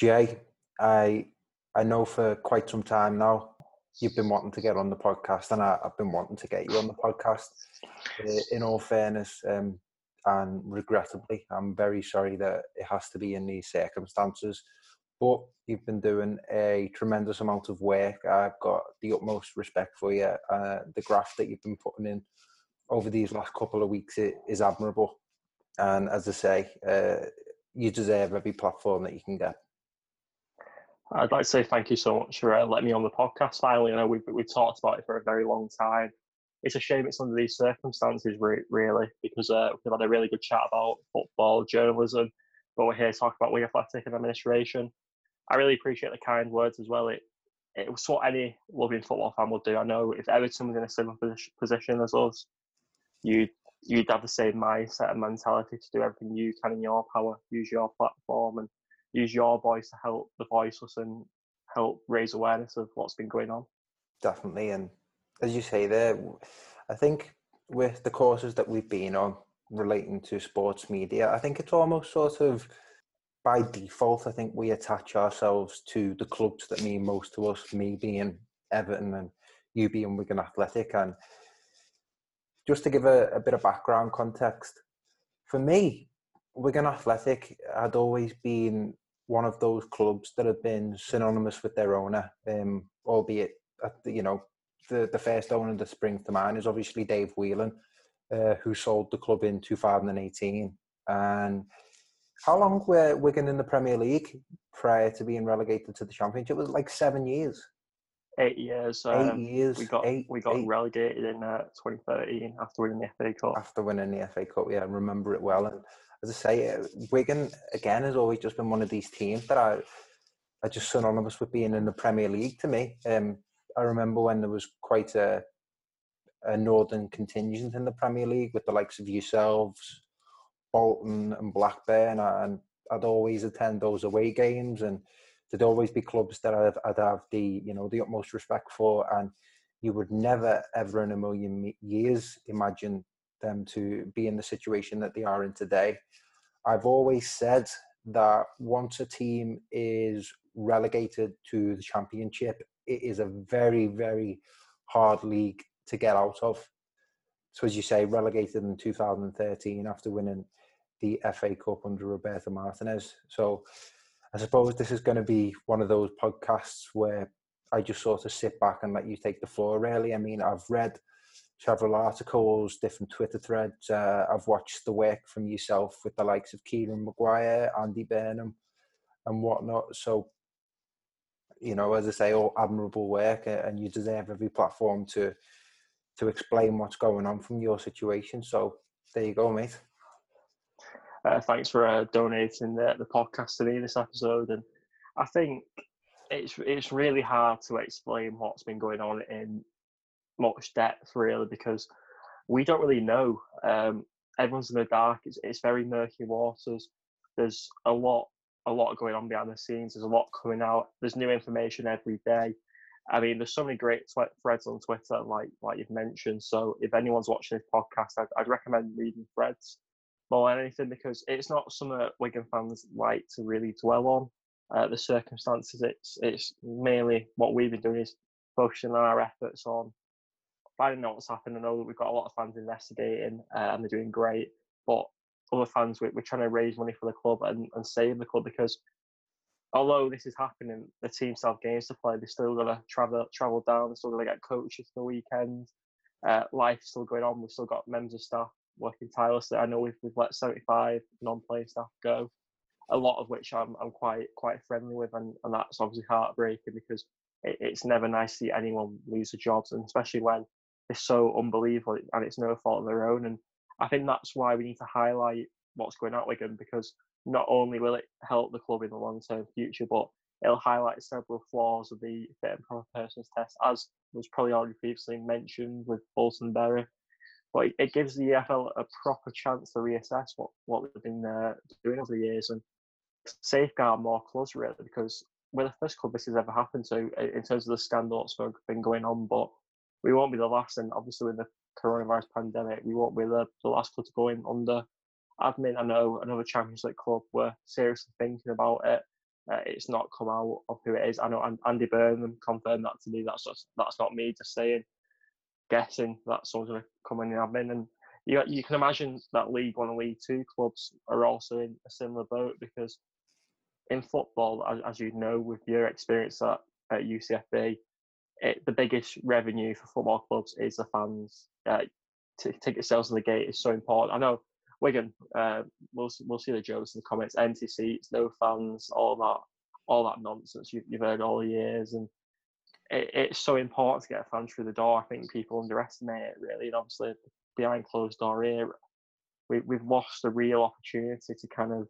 Jay, I I know for quite some time now you've been wanting to get on the podcast, and I, have been wanting to get you on the podcast. Uh, in all fairness, um, and regrettably, I'm very sorry that it has to be in these circumstances. But you've been doing a tremendous amount of work. I've got the utmost respect for you. Uh, the graft that you've been putting in over these last couple of weeks is admirable. And as I say, uh, you deserve every platform that you can get. I'd like to say thank you so much for uh, letting me on the podcast. Finally, you know we've we've talked about it for a very long time. It's a shame it's under these circumstances, really, because uh, we've had a really good chat about football, journalism, but we're here to talk about Wigan Athletic and administration. I really appreciate the kind words as well. It it was what any loving football fan would do. I know if Everton was in a similar position as us, you'd you'd have the same mindset and mentality to do everything you can in your power, use your platform, and use your voice to help the voiceless and help raise awareness of what's been going on. Definitely, and as you say there, I think with the courses that we've been on relating to sports media, I think it's almost sort of by default. I think we attach ourselves to the clubs that mean most to us. Me being Everton and you being Wigan Athletic, and just to give a, a bit of background context, for me, Wigan Athletic had always been one of those clubs that have been synonymous with their owner, um, albeit the, you know the the first owner that springs to mind is obviously Dave Whelan, uh, who sold the club in 2018. And how long were Wigan in the Premier League prior to being relegated to the Championship? It was like seven years. Eight years. Eight um, years. We got eight, we got eight. relegated in uh, 2013 after winning the FA Cup. After winning the FA Cup, yeah, I remember it well. And as I say, uh, Wigan again has always just been one of these teams that I are just synonymous with being in the Premier League to me. Um, I remember when there was quite a a northern contingent in the Premier League with the likes of yourselves, Bolton and Blackburn, and I'd always attend those away games, and there'd always be clubs that I'd, I'd have the you know the utmost respect for, and you would never ever in a million years imagine them to be in the situation that they are in today. I've always said that once a team is relegated to the championship, it is a very, very hard league to get out of. So, as you say, relegated in 2013 after winning the FA Cup under Roberto Martinez. So, I suppose this is going to be one of those podcasts where I just sort of sit back and let you take the floor, really. I mean, I've read several articles, different Twitter threads. Uh, I've watched the work from yourself with the likes of Kieran Maguire, Andy Burnham, and whatnot. So, you know, as I say, all admirable work, and you deserve every platform to to explain what's going on from your situation. So, there you go, mate. Uh, thanks for uh, donating the, the podcast to me this episode, and I think it's it's really hard to explain what's been going on in much depth really because we don't really know. Um, everyone's in the dark. It's, it's very murky waters. There's a lot a lot going on behind the scenes. There's a lot coming out. There's new information every day. I mean, there's so many great threads on Twitter, like like you've mentioned. So if anyone's watching this podcast, I'd, I'd recommend reading threads more than anything because it's not something Wigan fans like to really dwell on. Uh, the circumstances, it's it's mainly what we've been doing is focusing on our efforts on finding out what's happened. I know that we've got a lot of fans investigating uh, and they're doing great, but other fans, we're, we're trying to raise money for the club and, and save the club because although this is happening, the team still have games to play. They're still going to travel travel down. They're still going to get coaches for the weekend. Uh, life's still going on. We've still got members of staff working tirelessly. I know we've, we've let 75 non-playing staff go, a lot of which I'm, I'm quite quite friendly with, and, and that's obviously heartbreaking because it, it's never nice to see anyone lose their jobs, and especially when is so unbelievable and it's no fault of their own. And I think that's why we need to highlight what's going on with Wigan because not only will it help the club in the long term future, but it'll highlight several flaws of the fit and proper persons test, as was probably already previously mentioned with Bolton Bury. But it gives the EFL a proper chance to reassess what, what we've been uh, doing over the years and safeguard more clubs, really, because we're the first club this has ever happened to in terms of the scandal that's been going on. But we won't be the last, and obviously with the coronavirus pandemic, we won't be the, the last club to go in under admin. I know another Championship club were seriously thinking about it. Uh, it's not come out of who it is. I know Andy Burnham confirmed that to me. That's just that's not me just saying, guessing that someone's going to come in and admin. And you you can imagine that League One and League Two clubs are also in a similar boat because in football, as, as you know with your experience at, at UCFB, it, the biggest revenue for football clubs is the fans. Uh, t- ticket sales in the gate is so important. I know Wigan, uh, we'll we'll see the jokes in the comments. Empty seats, no fans, all that, all that nonsense you, have heard all the years, and it, it's so important to get fans through the door. I think people underestimate it really, and obviously behind closed door era, we we've lost a real opportunity to kind of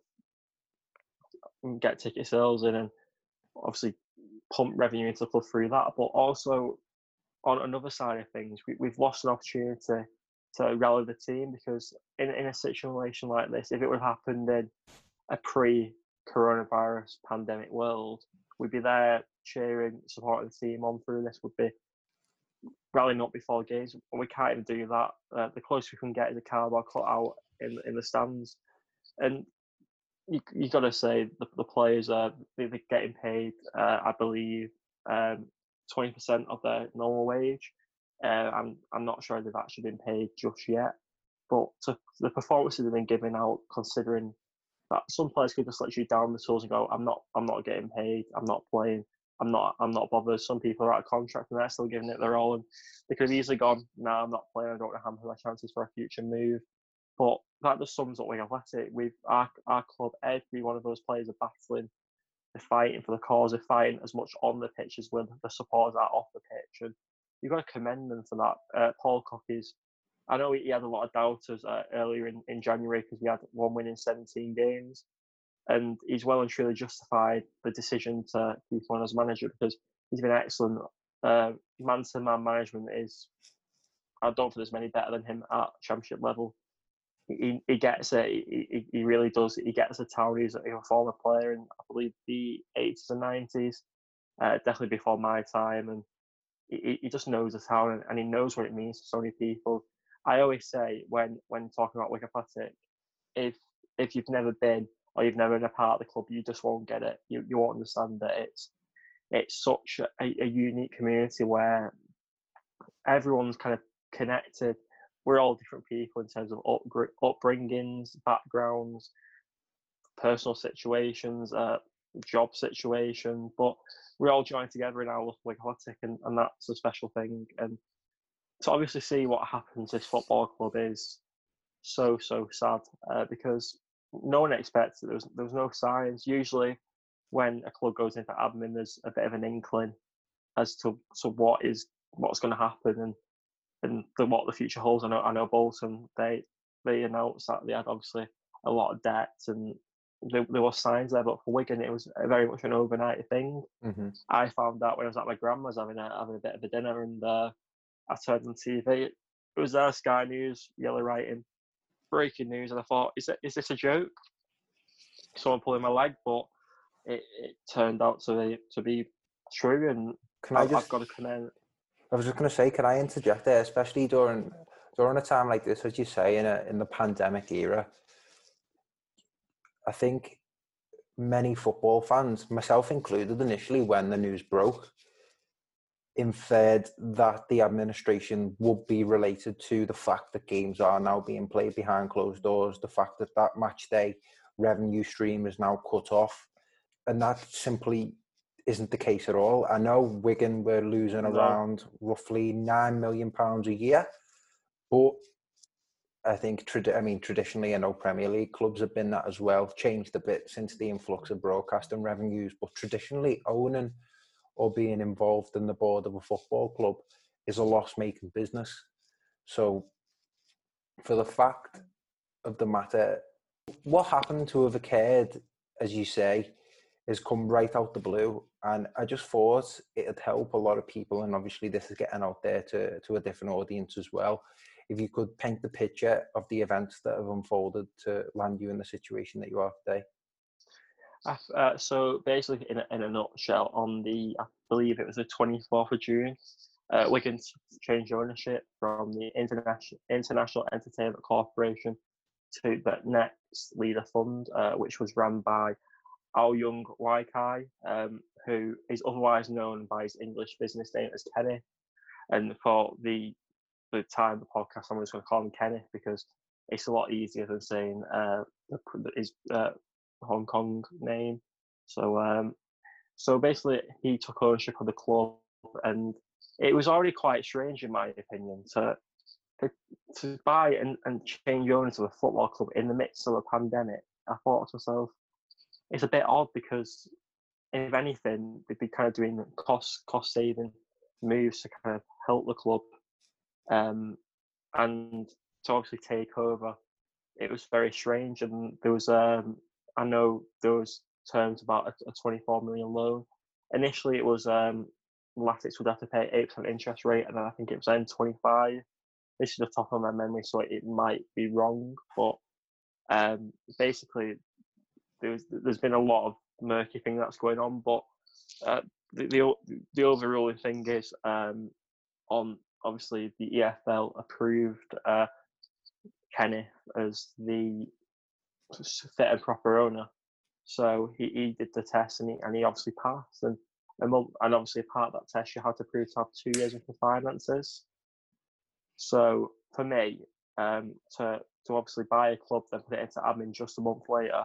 get ticket sales in and obviously pump revenue into the club through that. But also on another side of things, we, we've lost an opportunity to rally the team because in, in a situation like this, if it would have happened in a pre coronavirus pandemic world, we'd be there cheering, supporting the team on through this, would be rallying up before games. And we can't even do that. Uh, the closest we can get is a cardboard cut out in, in the stands. And you you got to say the, the players are they're getting paid. Uh, I believe um, twenty percent of their normal wage. Uh, I'm I'm not sure they've actually been paid just yet, but to, the performances they've been giving out, considering that some players could just let you down the tools and go, I'm not I'm not getting paid. I'm not playing. I'm not I'm not bothered. Some people are out of contract and they're still giving it their all, and they could have easily gone, No, nah, I'm not playing. I don't want to hamper my chances for a future move. But that just sums up Wigan Athletic. With our, our club, every one of those players are battling, they're fighting for the cause, they're fighting as much on the pitch as with the supporters are off the pitch. And you've got to commend them for that. Uh, Paul Cookie's, I know he had a lot of doubters uh, earlier in, in January because we had one win in 17 games. And he's well and truly justified the decision to keep on as manager because he's been excellent. Man to man management is, I don't think there's many better than him at championship level he, he gets it. He, he really does. He gets a town. He's a, former player in, I believe, the 80s and 90s, uh, definitely before my time. And he, he just knows the town and, and he knows what it means to so many people. I always say when when talking about Athletic, if if you've never been or you've never been a part of the club, you just won't get it. You you won't understand that it's it's such a, a unique community where everyone's kind of connected we're all different people in terms of upbringings, backgrounds, personal situations, uh, job situation, but we're all joined together in our local Athletic, and, and that's a special thing. And to obviously see what happens this football club is so so sad uh, because no one expects it. There was there was no signs. Usually, when a club goes into admin, there's a bit of an inkling as to to what is what's going to happen, and and the, what the future holds. I know I know Bolton they they announced that they had obviously a lot of debt and there, there were signs there, but for Wigan it was very much an overnight thing. Mm-hmm. I found out when I was at my grandma's having a having a bit of a dinner and uh, I turned on TV. It, was there, Sky News, yellow writing, breaking news, and I thought, is it is this a joke? Someone pulling my leg, but it, it turned out to be to be true, and Can I, I just... I've got to commend I was just going to say, can I interject there, especially during during a time like this, as you say, in a in the pandemic era? I think many football fans, myself included, initially when the news broke, inferred that the administration would be related to the fact that games are now being played behind closed doors, the fact that that match day revenue stream is now cut off, and that simply isn't the case at all. I know Wigan were losing no. around roughly nine million pounds a year, but I think I mean traditionally, I know Premier League clubs have been that as well. Changed a bit since the influx of broadcasting revenues, but traditionally owning or being involved in the board of a football club is a loss-making business. So, for the fact of the matter, what happened to have occurred, as you say, has come right out the blue. And I just thought it'd help a lot of people. And obviously, this is getting out there to, to a different audience as well. If you could paint the picture of the events that have unfolded to land you in the situation that you are today. Uh, so basically, in a, in a nutshell, on the I believe it was the 24th of June, uh, Wigan changed ownership from the International International Entertainment Corporation to the Next Leader Fund, uh, which was run by Au Yeung Wai um, who is otherwise known by his English business name as Kenny. And for the the time of the podcast, I'm just going to call him Kenneth because it's a lot easier than saying uh, his uh, Hong Kong name. So, um, so basically, he took ownership of the club, and it was already quite strange, in my opinion, to to, to buy and, and change owners of a football club in the midst of a pandemic. I thought to myself, it's a bit odd because if anything, they'd be kind of doing cost cost saving moves to kind of help the club um, and to obviously take over. It was very strange, and there was um, I know there was terms about a, a 24 million loan. Initially, it was um, Latics would have to pay eight percent interest rate, and then I think it was then 25. This is the top of my memory, so it might be wrong, but um, basically, there's there's been a lot of murky thing that's going on, but uh, the, the the overruling thing is um, on obviously the EFL approved uh, Kenneth as the fit and proper owner. So he, he did the test and he, and he obviously passed. And, and, and obviously, part of that test, you had to prove to have two years of finances. So for me, um, to, to obviously buy a club, then put it into admin just a month later,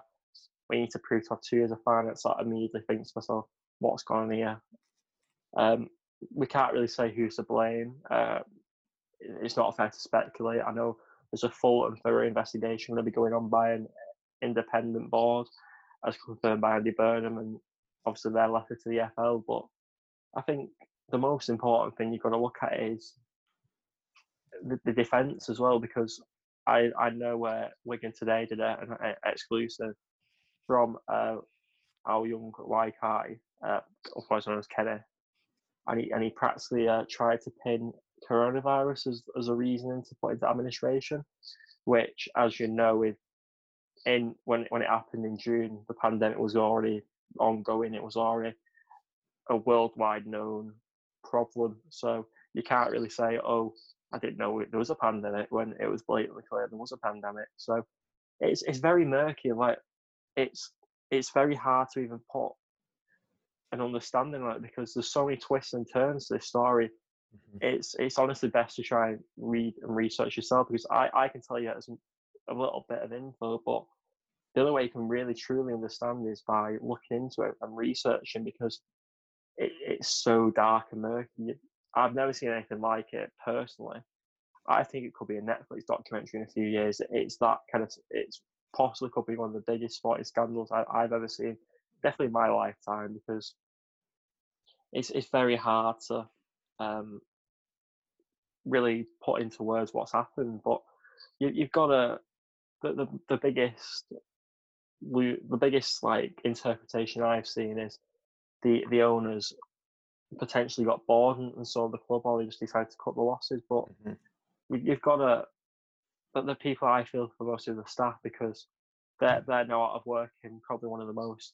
we need to prove to have two years of finance. I immediately thinks to myself, what's going on here? Um, we can't really say who's to blame. Uh, it's not fair to speculate. I know there's a full and thorough investigation going to be going on by an independent board, as confirmed by Andy Burnham, and obviously their letter to the EFL. But I think the most important thing you've got to look at is the, the defence as well, because I I know where Wigan Today did a, an exclusive from uh, Au Yeung Wai Kay, uh, otherwise known as Kenny, and he and he practically uh, tried to pin coronavirus as, as a reason to put into administration, which, as you know, with in when when it happened in June, the pandemic was already ongoing. It was already a worldwide known problem. So you can't really say, "Oh, I didn't know there was a pandemic," when it was blatantly clear there was a pandemic. So it's it's very murky. Like it's it's very hard to even put an understanding on it because there's so many twists and turns to this story. Mm-hmm. It's it's honestly best to try and read and research yourself because I, I can tell you as a little bit of info, but the only way you can really truly understand is by looking into it and researching because it, it's so dark and murky. I've never seen anything like it personally. I think it could be a Netflix documentary in a few years. It's that kind of it's possibly could be one of the biggest sporting scandals I, have ever seen, definitely in my lifetime, because it's it's very hard to um, really put into words what's happened. But you, you've got a the, the the biggest the biggest like interpretation I've seen is the the owners potentially got bored and, and sold the club, or they just decided to cut the losses. But mm-hmm. you, have got to but the people I feel for most of the staff because they're mm. they're now out of work and probably one of the most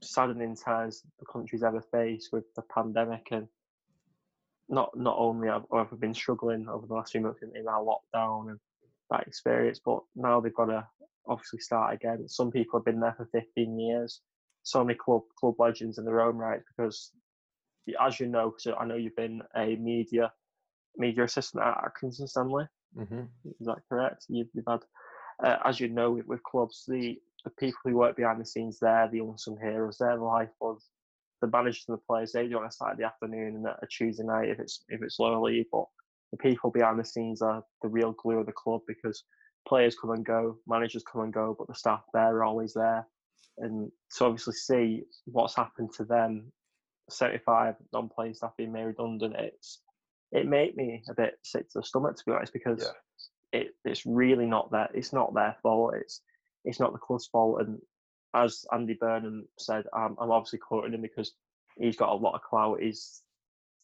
saddening times the country's ever faced with the pandemic and not not only have, have been struggling over the last few months in, in our lockdown and that experience, but now they've got to obviously start again. Some people have been there for 15 years. So many club club legends in their own right because, as you know, so I know you've been a media media assistant at Accrington Stanley. Mm-hmm. Is that correct? You've, you've had, uh, as you know, with, with, clubs, the, the people who work behind the scenes there, the unsung heroes, they're the lifeblood. The managers and the players, they do on a Saturday afternoon and a Tuesday night if it's if it's lower league. But the people behind the scenes are the real glue of the club because players come and go, managers come and go, but the staff there are always there. And to obviously see what's happened to them, 75 non-playing staff being made redundant, it's it made me a bit sick to the stomach to be honest because yeah. it, it's really not that it's not their fault. It's it's not the club's fault. And as Andy Burnham said, I'm obviously quoting him because he's got a lot of clout. He's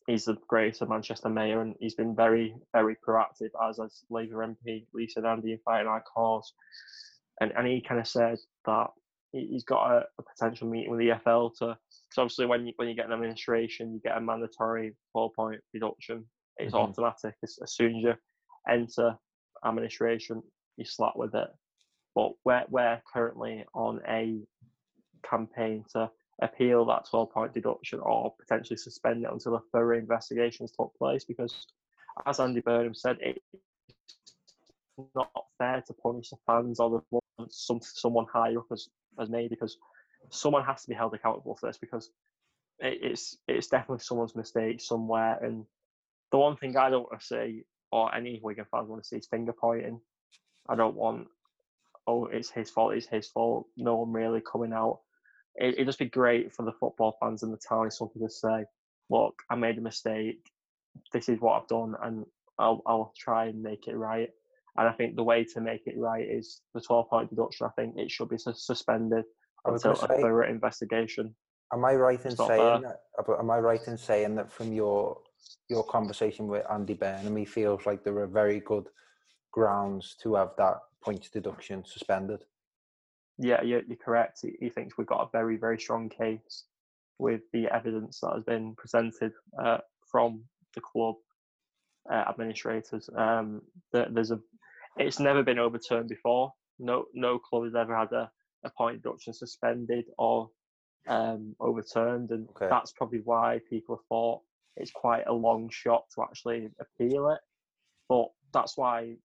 he's the greatest of Manchester mayor, and he's been very very proactive as as Labour MP Lisa Nandy in fighting our cause. And and he kind of said that he's got a, a potential meeting with the EFL to because obviously when you when you get an administration, you get a mandatory four point reduction it's mm-hmm. automatic. As, as, soon as you enter administration, you slap with it. But we're, we're currently on a campaign to appeal that 12 point deduction or potentially suspend it until a thorough investigation has took place because, as Andy Burnham said, it's not fair to punish the fans or the some, someone higher up as, as me because someone has to be held accountable for this because it, it's it's definitely someone's mistake somewhere. And the one thing I don't want to see, or any Wigan fans want to see, is finger pointing. I don't want, oh, it's his fault, it's his fault. No one really coming out. It, it'd just be great for the football fans in the town, something to say, look, I made a mistake. This is what I've done, and I'll I'll try and make it right. And I think the way to make it right is the 12 point deduction. I think it should be suspended until a thorough investigation. Am I right in saying that? Am I right in saying that from your your conversation with Andy Burnham, he feels like there are very good grounds to have that point deduction suspended? Yeah, you're, you're correct. He, he, thinks we've got a very, very strong case with the evidence that has been presented uh, from the club uh, administrators. Um, there's a, it's never been overturned before. No, no club has ever had a, a point deduction suspended or um, overturned, and okay. that's probably why people thought it's quite a long shot to actually appeal it. But that's why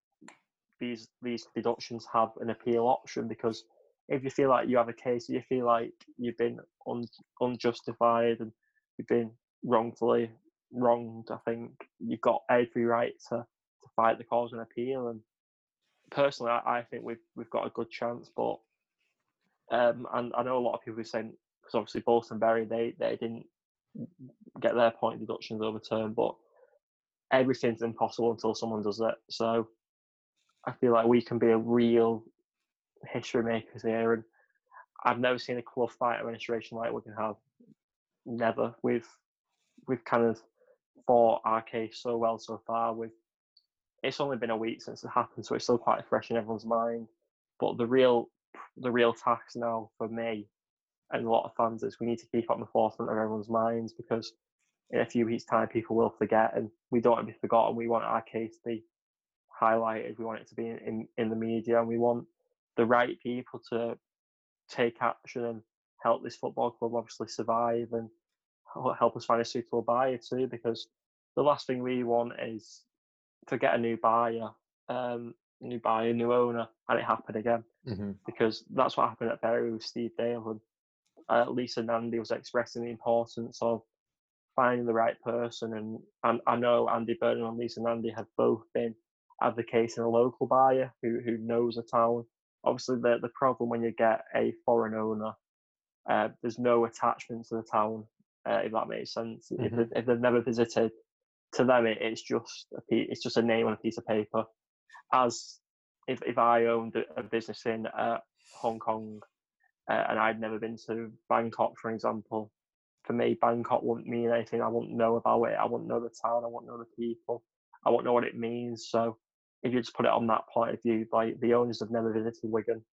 these these deductions have an appeal option because if you feel like you have a case, you feel like you've been un, unjustified and you've been wrongfully wronged, I think you've got every right to, to fight the cause and appeal. And personally, I, I think we've we've got a good chance. But um, and I know a lot of people are saying because obviously Bolton Bury they they didn't get their point deductions overturned, but everything's impossible until someone does it. So I feel like we can be a real history makers here, and I've never seen a club fight administration like we can have. Never. We've we've kind of fought our case so well so far. With it's only been a week since it happened, so it's still quite fresh in everyone's mind. But the real the real task now for me and a lot of fans is we need to keep on the forefront of everyone's minds because in a few weeks' time people will forget and we don't want to be forgotten. We want our case to be highlighted. We want it to be in, in, in the media and we want the right people to take action and help this football club obviously survive and help us find a suitable buyer too because the last thing we want is to get a new buyer um, new buyer, new owner, and it happen again. Mm-hmm. Because that's what happened at Bury with Steve Dale. And uh, Lisa Nandy was expressing the importance of finding the right person. And, and I know Andy Burnham and Lisa Nandy have both been advocating a local buyer who, who knows the town. Obviously, the, the problem when you get a foreign owner, uh, there's no attachment to the town, uh, if that makes sense. Mm-hmm. If, they, if they've never visited, to them it, it's just a it's just a name on a piece of paper. As if if I owned a business in uh, Hong Kong uh, and I'd never been to Bangkok, for example, for me, Bangkok wouldn't mean anything. I wouldn't know about it. I wouldn't know the town. I wouldn't know the people. I wouldn't know what it means. So if you just put it on that point of view, like the owners have never visited Wigan.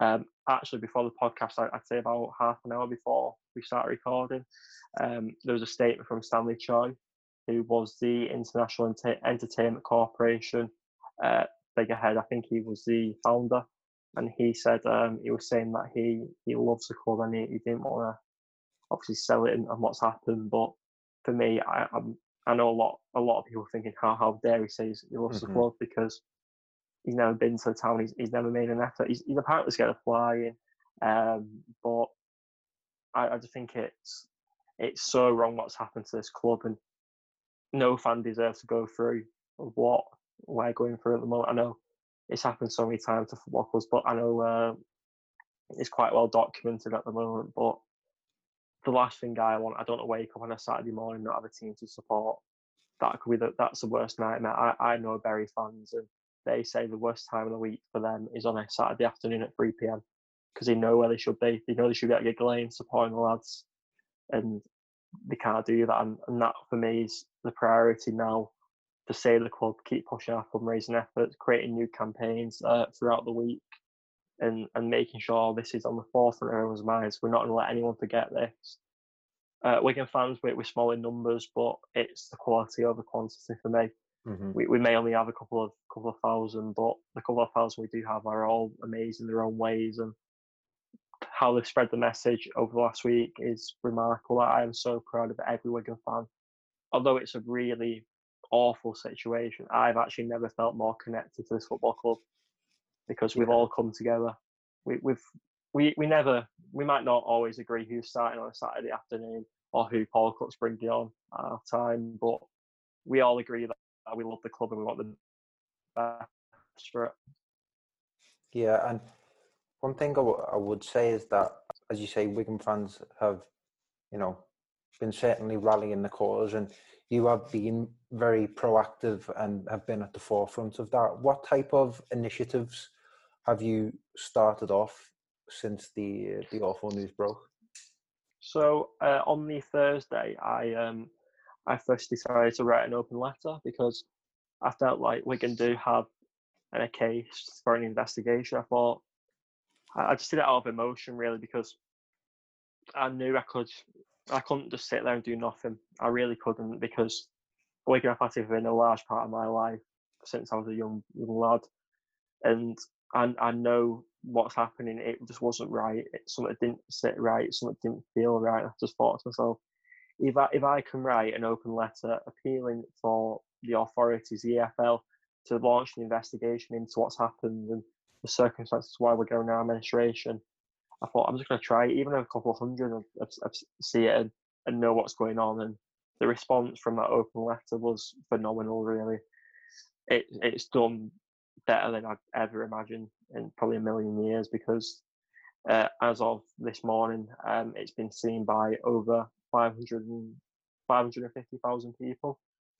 Um, actually, before the podcast, I, would say about half an hour before we start recording, um, there was a statement from Stanley Choi, who was the International Ent- Entertainment Corporation uh, figurehead. I think he was the founder and he said um, he was saying that he he loves the club and he, he didn't want to obviously sell it and, and, what's happened. But for me, I I'm, i know a lot a lot of people thinking how how dare he says he loves mm-hmm. the club because he's never been to the town. He's, he's never made an effort. He's, he's apparently scared of flying, um, but I, I just think it's it's so wrong what's happened to this club and no fan deserves to go through what we're going through at the moment. I know it's happened so many times to football clubs, but I know uh, it's quite well documented at the moment. But the last thing I want, I don't want to wake up on a Saturday morning not have a team to support. That could be the, that's the worst nightmare. I, I know Bury fans, and they say the worst time of the week for them is on a Saturday afternoon at 3 p.m. because they know where they should be. They know they should be at Gigg Lane supporting the lads, and they can't do that. And, and that for me is the priority now to save the club, keep pushing our fundraising efforts, creating new campaigns uh, throughout the week, and and making sure this is on the forefront of everyone's minds. We're not going to let anyone forget this. Uh, Wigan fans, we're, we're small in numbers, but it's the quality over quantity for me. Mm-hmm. We, we may only have a couple of couple of thousand, but the couple of thousand we do have are all amazing in their own ways. And how they've spread the message over the last week is remarkable. I am so proud of every Wigan fan. Although it's a really awful situation, I've actually never felt more connected to this football club because we've all come together. We, we've we, we never we might not always agree who's starting on a Saturday afternoon or who Paul Cook's bringing on at our time, but we all agree that we love the club and we want the best for it. Yeah, and one thing I, w- I would say is that, as you say, Wigan fans have, you know, been certainly rallying the cause, and you have been very proactive and have been at the forefront of that. What type of initiatives have you started off since the the awful news broke? So uh, on the Thursday, I um, I first decided to write an open letter because I felt like Wigan do have a case for an investigation. I thought I just did it out of emotion, really, because I knew I could. I couldn't just sit there and do nothing. I really couldn't because Wigan Athletic have been a large part of my life since I was a young young lad, and I, I know what's happening. It just wasn't right. It, something didn't sit right. Something didn't feel right. I just thought to myself, if I, if I can write an open letter appealing for the authorities, the EFL, to launch an investigation into what's happened and the circumstances why we're going our administration, I thought I'm just going to try even a couple of hundred of, of, of see it and, and know what's going on. And the response from that open letter was phenomenal. Really, it it's done better than I'd ever imagined in probably a million years because uh, as of this morning, um, it's been seen by over 500 and 550,000 people.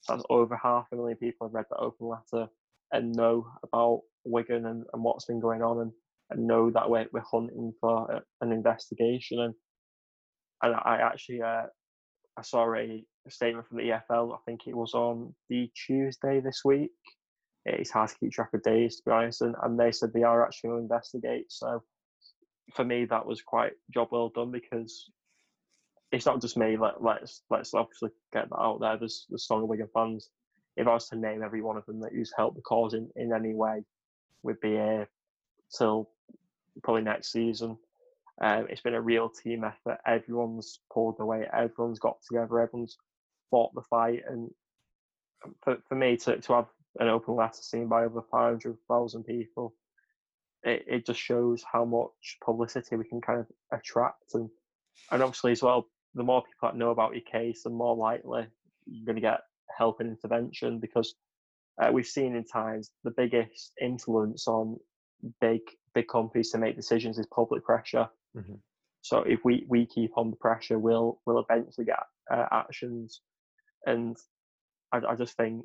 That's over half a million people have read the open letter and know about Wigan and, and what's been going on and, and know that we're, we're hunting for an investigation. And and I actually uh, I saw a statement from the EFL. I think it was on the Tuesday this week. It's hard to keep track of days, to be honest. And, and they said they are actually going to investigate. So for me, that was quite job well done because it's not just me. Let, let's let's obviously get that out there. There's there's strong Wigan fans. If I was to name every one of them that who's helped the cause in, in any way, we'd be here till probably next season. Um, it's been a real team effort. Everyone's pulled away. Everyone's got together. Everyone's fought the fight. And for, for me to, to have an open letter seen by over 500,000 people, it, it just shows how much publicity we can kind of attract. And, and obviously, as well, the more people that know about your case, the more likely you're going to get help and intervention because uh, we've seen in times the biggest influence on big big companies to make decisions is public pressure. Mm-hmm. So if we, we keep on the pressure, we'll we'll eventually get uh, actions. And I, I just think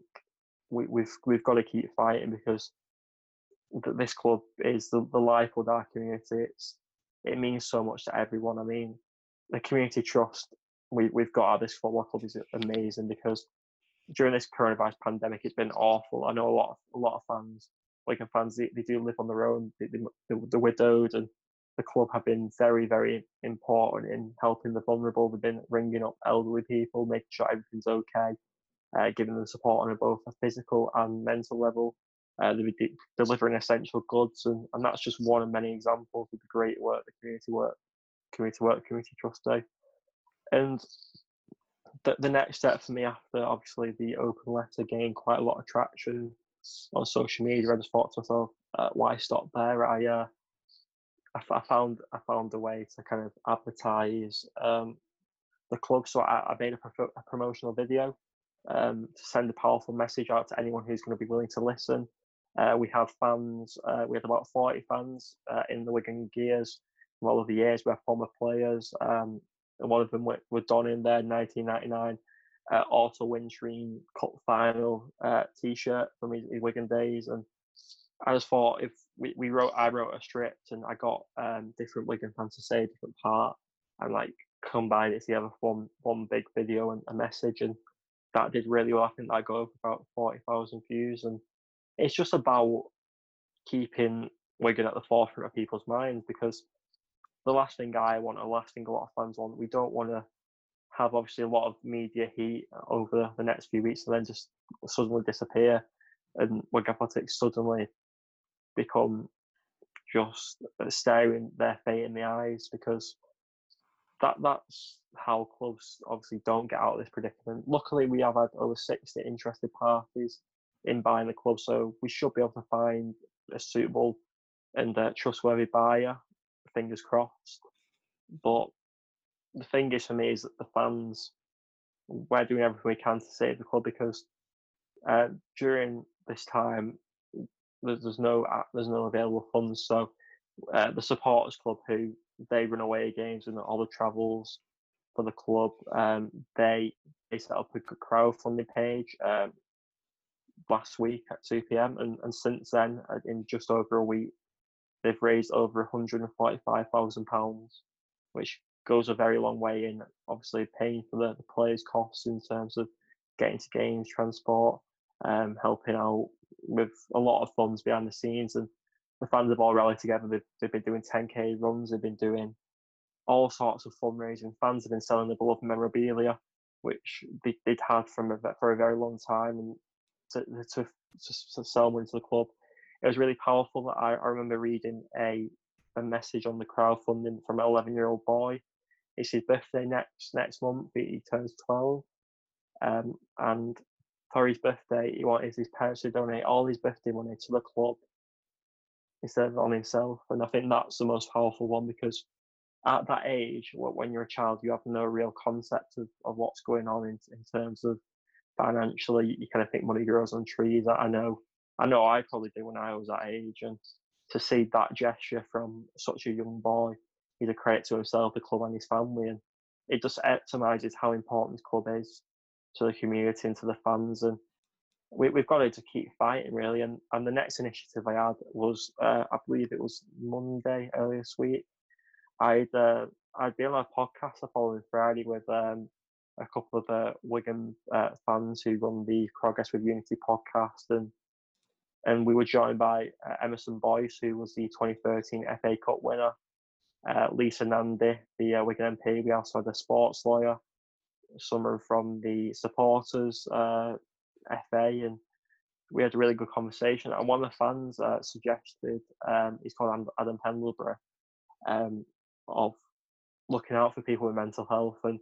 we, we've we've got to keep fighting because this club is the, the life of our community. It's it means so much to everyone. I mean, the community trust we we've got at this football club is amazing because during this coronavirus pandemic, it's been awful. I know a lot of a lot of fans, Wigan fans, they, they do live on their own. They, they, they're widowed, and the club have been very, very important in helping the vulnerable. They've been ringing up elderly people, making sure everything's okay, uh, giving them support on both a physical and mental level. Uh, they're de- delivering essential goods, and, and that's just one of many examples of the great work the community work, community work, community trust do. And the, the next step for me after obviously the open letter gained quite a lot of traction on social media, I just thought to myself, uh, why stop there? I, uh, I, found I found a way to kind of advertise um, the club. So I, I made a, pro- a, promotional video um, to send a powerful message out to anyone who's going to be willing to listen. Uh, we have fans. Uh, we had about forty fans uh, in the Wigan Gears from all of the years. We have former players. Um, and one of them were, were Don in there, 1999. Uh, Auto Windscreens Cup final uh, T-shirt from his, his, Wigan days, and I just thought if we, we wrote, I wrote a script and I got um, different Wigan fans to say a different part, and like combine it together for one one big video and a message, and that did really well. I think that got about forty thousand views, and it's just about keeping Wigan at the forefront of people's minds because the last thing I want, the last thing a lot of fans want, we don't want to have obviously a lot of media heat over the next few weeks and then just suddenly disappear and Wigan Athletics suddenly become just staring their fate in the eyes because that that's how clubs obviously don't get out of this predicament. Luckily, we have had over 60 interested parties in buying the club, so we should be able to find a suitable and uh, trustworthy buyer. Fingers crossed. But the thing is for me is that the fans, we're doing everything we can to save the club because uh, during this time there's, there's no uh, there's no available funds. So uh, the supporters club who they run away games and all the travels for the club. Um, they they set up a crowdfunding page um, last week at 2 p.m. and, and since then, uh, in just over a week, they've raised over 145,000 pounds, which goes a very long way in obviously paying for the, the players' costs in terms of getting to games, transport, um, helping out with a lot of funds behind the scenes, and the fans have all rallied together. They've, they've been doing 10k runs, they've been doing all sorts of fundraising. Fans have been selling the beloved memorabilia, which they, would had from a, for a very long time, and to, to, to, sell them into the club. It was really powerful. I, I remember reading a a message on the crowdfunding from an 11 year old boy. It's his birthday next next month. He turns 12, um, and for his birthday, he wanted his parents to donate all his birthday money to the club instead of on himself. And I think that's the most powerful one because at that age, when you're a child, you have no real concept of, of what's going on in, in terms of financially. You kind of think money grows on trees. I know, I know, I probably did when I was that age, and to see that gesture from such a young boy, he's a credit to himself, the club, and his family, and it just epitomizes how important this club is to the community and to the fans. And we, have got to keep fighting really. And, and the next initiative I had was, uh, I believe it was Monday earlier this week. I'd uh, I'd been on a podcast the following Friday with um, a couple of uh, Wigan uh, fans who run the Progress with Unity podcast, and and we were joined by uh, Emerson Boyce, who was the 2013 FA Cup winner, uh, Lisa Nandy, the uh, Wigan MP. We also had a sports lawyer, someone from the supporters uh, FA, and we had a really good conversation. And one of the fans uh, suggested, um, he's called Adam Pendlebury, um, of looking out for people with mental health. And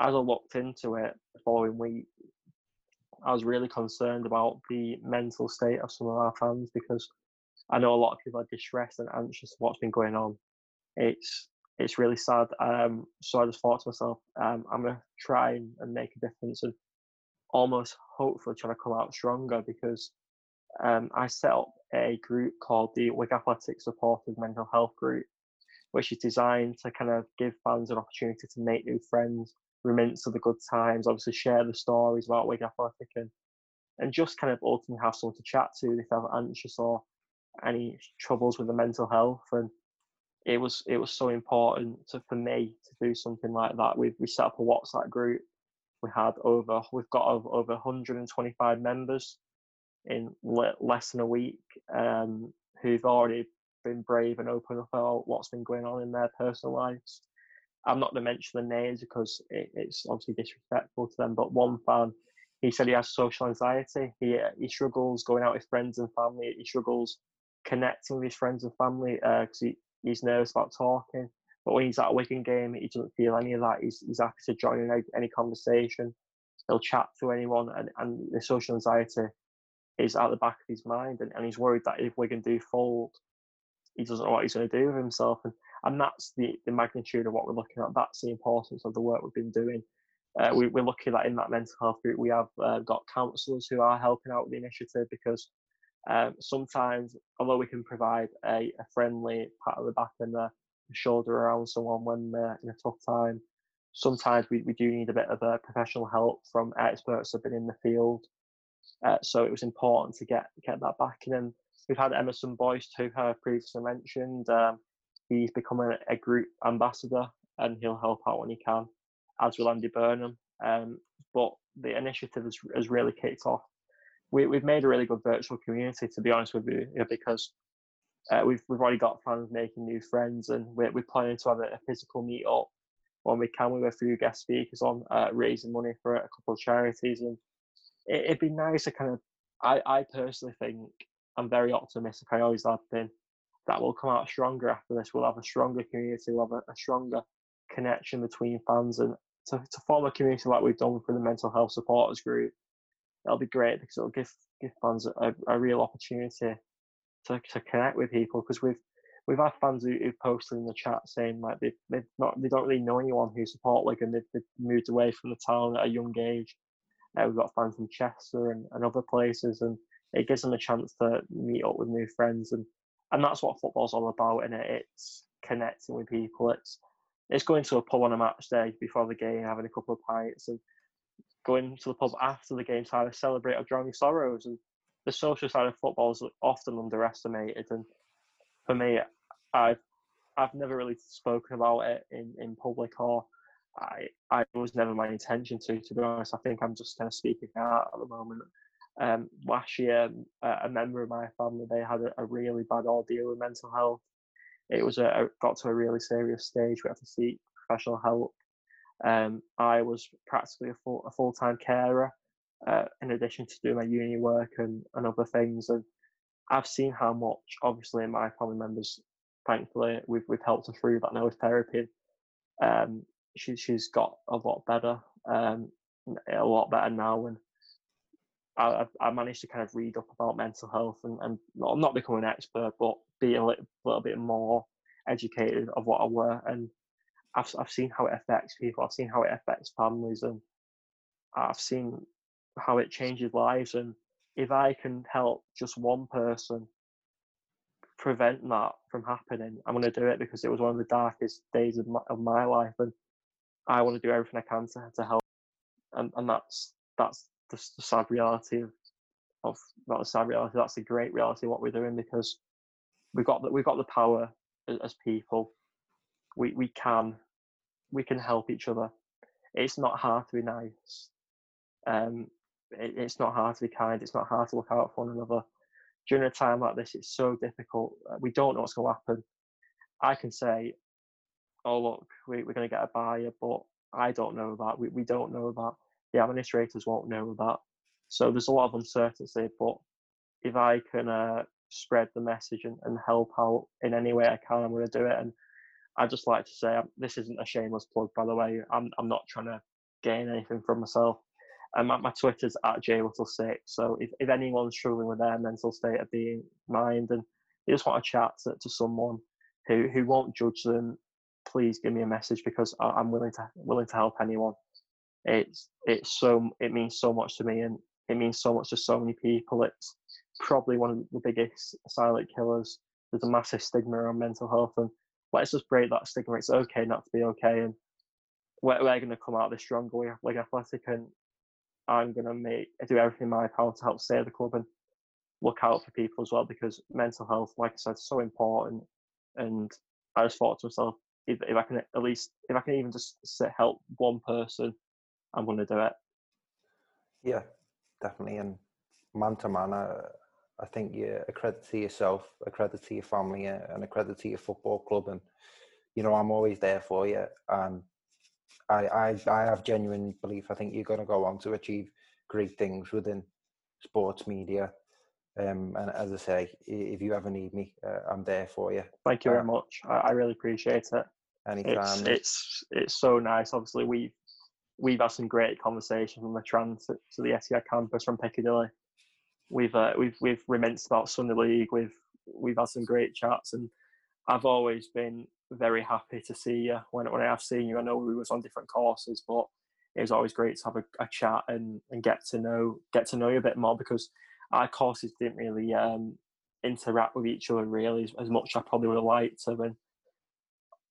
as I looked into it the following week, I was really concerned about the mental state of some of our fans because I know a lot of people are distressed and anxious what's been going on. It's it's really sad. Um, so I just thought to myself, um, I'm gonna try and, and make a difference and almost hopefully try to come out stronger because um, I set up a group called the Wigan Athletic Supporters Mental Health Group, which is designed to kind of give fans an opportunity to make new friends, reminisce of the good times, obviously share the stories about Wigan Athletic and, and just kind of ultimately have someone to chat to if they're anxious or any troubles with the mental health. And it was it was so important to, for me to do something like that. We we set up a WhatsApp group. We had over we've got over, over 125 members in le- less than a week um, who've already been brave and open about what's been going on in their personal lives. I'm not going to mention the names because it, it's obviously disrespectful to them. But one fan, he said he has social anxiety. He he struggles going out with friends and family. He struggles connecting with his friends and family because uh, he, he's nervous about talking. But when he's at a Wigan game, he doesn't feel any of that. He's, he's happy to join in any, conversation. He'll chat to anyone, and, and the social anxiety is at the back of his mind. And, and he's worried that if Wigan do fold, he doesn't know what he's going to do with himself. And, and that's the, the magnitude of what we're looking at. That's the importance of the work we've been doing. Uh, we, are lucky that in that mental health group we have uh, got counsellors who are helping out with the initiative because um, sometimes, although we can provide a, a friendly pat on the back and a, shoulder around someone when they're in a tough time, sometimes we, we do need a bit of a professional help from experts who've been in the field. Uh, so it was important to get get that back. And we've had Emerson Boyce, who I previously mentioned. Um, he's become a, a, group ambassador and he'll help out when he can, as will Andy Burnham. Um, but the initiative has, has really kicked off we, we've made a really good virtual community, to be honest with you, because uh, we've we've already got fans making new friends, and we're, we're planning to have a, a physical meet up when we can with a few guest speakers on uh, raising money for a couple of charities, and it, would be nice to kind of. I I personally think I'm very optimistic. I always have been. that will come out stronger after this. We'll have a stronger community, we'll have a, a stronger connection between fans and to, to form a community like we've done for the mental health supporters group. That'll be great because it'll give give fans a, a real opportunity to, to connect with people because we've we've had fans who, who posted in the chat saying like they they've not they don't really know anyone who support and they've, they've moved away from the town at a young age. Uh, we've got fans from Chester and, and other places and it gives them a chance to meet up with new friends and and that's what football's all about and it? it's connecting with people it's it's going to a pub on a match day before the game having a couple of pints and going to the pub after the game to either celebrate or drown your sorrows and the social side of football is often underestimated and for me i've i've never really spoken about it in in public or i i was never my intention to to be honest i think i'm just kind of speaking out at the moment um, last year, a member of my family they had a, a, really bad ordeal with mental health. It was a, a, got to a really serious stage. We had to seek professional help. Um, I was practically a full a full time carer, uh, in addition to doing my uni work and, and other things. And I've seen how much, obviously, my family members, thankfully, we've we've helped her through that now with therapy. Um, she she's got a lot better, um, a lot better now, and I, I managed to kind of read up about mental health and, and not, not become an expert, but be a little, little bit more educated of what I were. And I've, I've seen how it affects people. I've seen how it affects families, and I've seen how it changes lives. And if I can help just one person prevent that from happening, I'm going to do it because it was one of the darkest days of my, of my life, and I want to do everything I can to, to help. And, and that's that's the, the sad reality of, of not the sad reality. That's the great reality of what we're doing because we've got the, we've got the power as, as people. We we can we can help each other. It's not hard to be nice. Um, it, it's not hard to be kind. It's not hard to look out for one another. During a time like this, it's so difficult. Uh, we don't know what's going to happen. I can say, "Oh look, we, we're going to get a buyer," but I don't know that. We we don't know that the administrators won't know that. So there's a lot of uncertainty, but if I can uh, spread the message and, and, help out in any way I can, I'm going to do it. And I just like to say, um, this isn't a shameless plug, by the way. I'm I'm not trying to gain anything from myself. And my, Twitter's at jwhittle6. So if, if anyone's struggling with their mental state of being mind and they just want to chat to, to someone who, who won't judge them, please give me a message because I, I'm willing to willing to help anyone it's it's so it means so much to me and it means so much to so many people it's probably one of the biggest silent killers there's a massive stigma around mental health and let's just break that stigma it's okay not to be okay and we're, we're going to come out of this stronger we like athletic and i'm going to make do everything in my power to help save the club and look out for people as well because mental health like i said is so important and i just thought to myself if, if i can at least if i can even just help one person I'm going to do it. Yeah, definitely. And man to man, uh, I, think you're a credit to yourself, a credit to your family, uh, and a credit to your football club. And you know, I'm always there for you. And I, I, I have genuine belief. I think you're going to go on to achieve great things within sports media. Um, and as I say, if you ever need me, uh, I'm there for you. Thank you very uh, much. I, I really appreciate it. Anytime. It's, it's it's so nice. Obviously, we've we've had some great conversations on the transit to the Etihad campus from Piccadilly. We've uh, we've we've reminisced about Sunday League. We've we've had some great chats, and I've always been very happy to see you. When when I have seen you, I know we was on different courses, but it was always great to have a, a chat and, and get to know get to know you a bit more because our courses didn't really um, interact with each other really as, as much as I probably would have liked to. And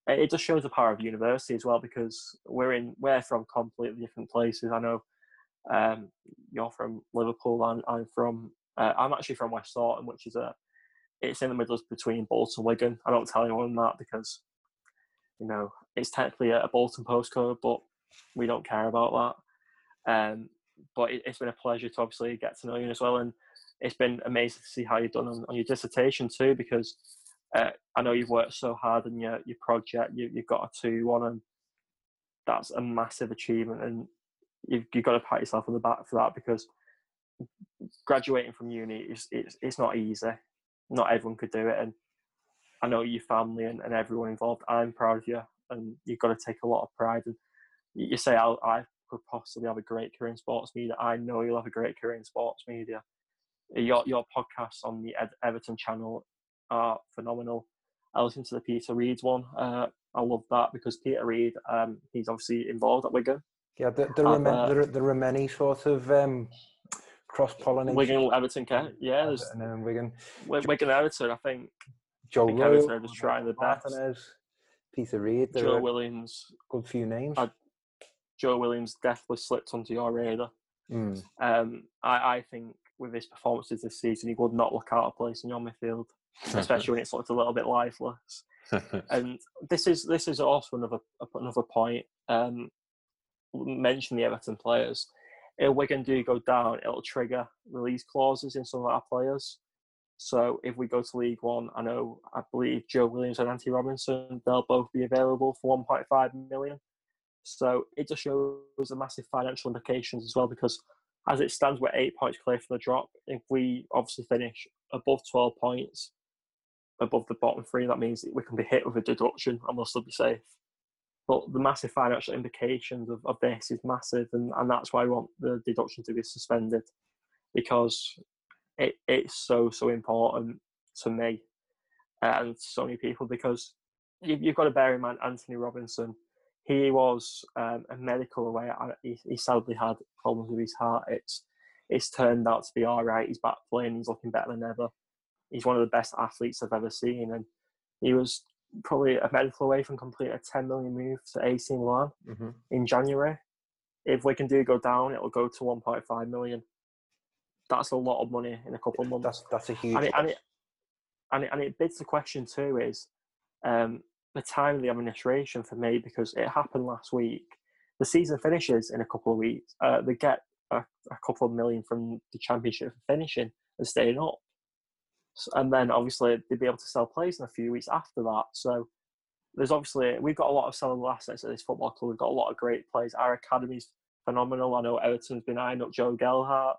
it just shows the power of university as well because we're in we're from completely different places. I know um, you're from Liverpool and I'm from uh, I'm actually from West Thornton, which is a it's in the middle between Bolton and Wigan. I don't tell anyone that because you know it's technically a, Bolton postcode, but we don't care about that. Um, but it, has been a pleasure to obviously get to know you as well, and it's been amazing to see how you've done on, on your dissertation too because uh, I know you've worked so hard on your, your project. You, you've got a two one, and that's a massive achievement. And you've, you've got to pat yourself on the back for that because graduating from uni is it's, it's not easy. Not everyone could do it, and I know your family and, and everyone involved. I'm proud of you, and you've got to take a lot of pride. And you say i I could possibly have a great career in sports media. I know you'll have a great career in sports media. Your your podcasts on the Ed, Everton channel are phenomenal. I listened to the Peter Reid's one. Uh, I love that because Peter Reid, um, he's obviously involved at Wigan. Yeah, there, there, are, uh, there, there are many sort of um, cross pollination. Wigan, Everton. Yeah, there's and then Wigan. Wigan, Everton. I think. Joe I think Everton are just trying the best. Peter Reid. Joe Williams. Good few names. I, Joe Williams definitely slipped onto your radar. Mm. Um, I, I think with his performances this season, he would not look out of place in your midfield, especially when it's looked a little bit lifeless. and this is this is also another another point. Um, mention the Everton players. If Wigan do go down, it'll trigger release clauses in some of our players. So if we go to League One, I know I believe Joe Williams and Antonee Robinson they'll both be available for 1.5 million. So it just shows the massive financial implications as well because as it stands, we're eight points clear from the drop. If we obviously finish above 12 points, above the bottom three, that means we can be hit with a deduction and we'll still be safe. But the massive financial implications of, of this is massive, and, and that's why I want the deduction to be suspended because it, it's so, so important to me and so many people because you, you've got to bear in mind Antonee Robinson. He was um, a medical away. He, he sadly had problems with his heart. It's it's turned out to be all right. He's back playing. He's looking better than ever. He's one of the best athletes I've ever seen, and he was probably a medical away from completing a 10 million move to AC Milan mm-hmm. in January. If we can do go down, it'll go to 1.5 million. That's a lot of money in a couple of months. That's that's a huge. And it, and it, and it, and it bids the question too is um, the time of the administration for me because it happened last week. The season finishes in a couple of weeks. Uh, they get a, a couple of million from the championship for finishing and staying up and then obviously they'd be able to sell players in a few weeks after that. So there's obviously we've got a lot of sellable assets at this football club. We've got a lot of great players. Our academy's phenomenal. I know Everton's been eyeing up Joe Gelhardt,